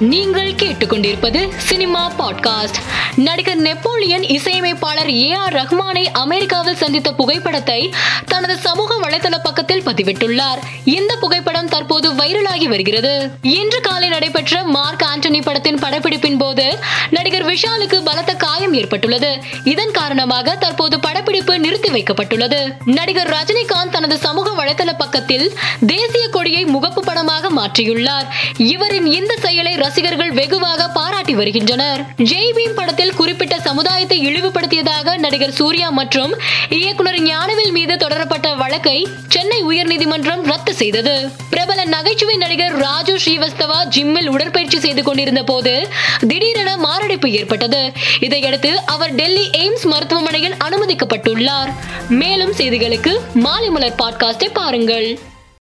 நீங்கள் கேட்டுக்கொண்டிருப்பது cinema podcast. நடிகர் நெப்போலியன் இசையமைப்பாளர் ஏ ஆர் ரஹ்மானை அமெரிக்காவில் சந்தித்த புகைப்படத்தை தனது சமூக வலைதள பக்கத்தில் பதிவிட்டுள்ளார். இந்த புகைப்படம் தற்போது வைரலாகி வருகிறது. இன்று காலை நடைபெற்ற மார்க் ஆண்டனி படத்தின் படப்பிடிப்பின் போது நடிகர் விஷாலுக்கு பலத்த காயம் ஏற்பட்டுள்ளது. இதன் காரணமாக தற்போது படப்பிடிப்பு நிறுத்தி வைக்கப்பட்டுள்ளது. நடிகர் ரஜினிகாந்த் தனது சமூக வலைதள பக்கத்தில் தேசிய ஜோடியை முகப்பு படமாக மாற்றியுள்ளார். இவரின் இந்த செயலை ரசிகர்கள் வெகுவாக பாராட்டி வருகின்றனர். ஜெய் பீம் படத்தில் குறிப்பிட்ட சமுதாயத்தை இழிவுபடுத்தியதாக நடிகர் சூர்யா மற்றும் இயக்குனர் ஞானவேல் மீது தொடரப்பட்ட வழக்கை சென்னை உயர்நீதிமன்றம் ரத்து செய்தது. பிரபல நகைச்சுவை நடிகர் ராஜு ஸ்ரீவஸ்தவா ஜிம்மில் உடற்பயிற்சி செய்து கொண்டிருந்த போது திடீரென மாரடைப்பு ஏற்பட்டது. இதையடுத்து அவர் டெல்லி எய்ம்ஸ் மருத்துவமனையில் அனுமதிக்கப்பட்டுள்ளார். மேலும் செய்திகளுக்கு மாலை மலர் பாட்காஸ்டை பாருங்கள்.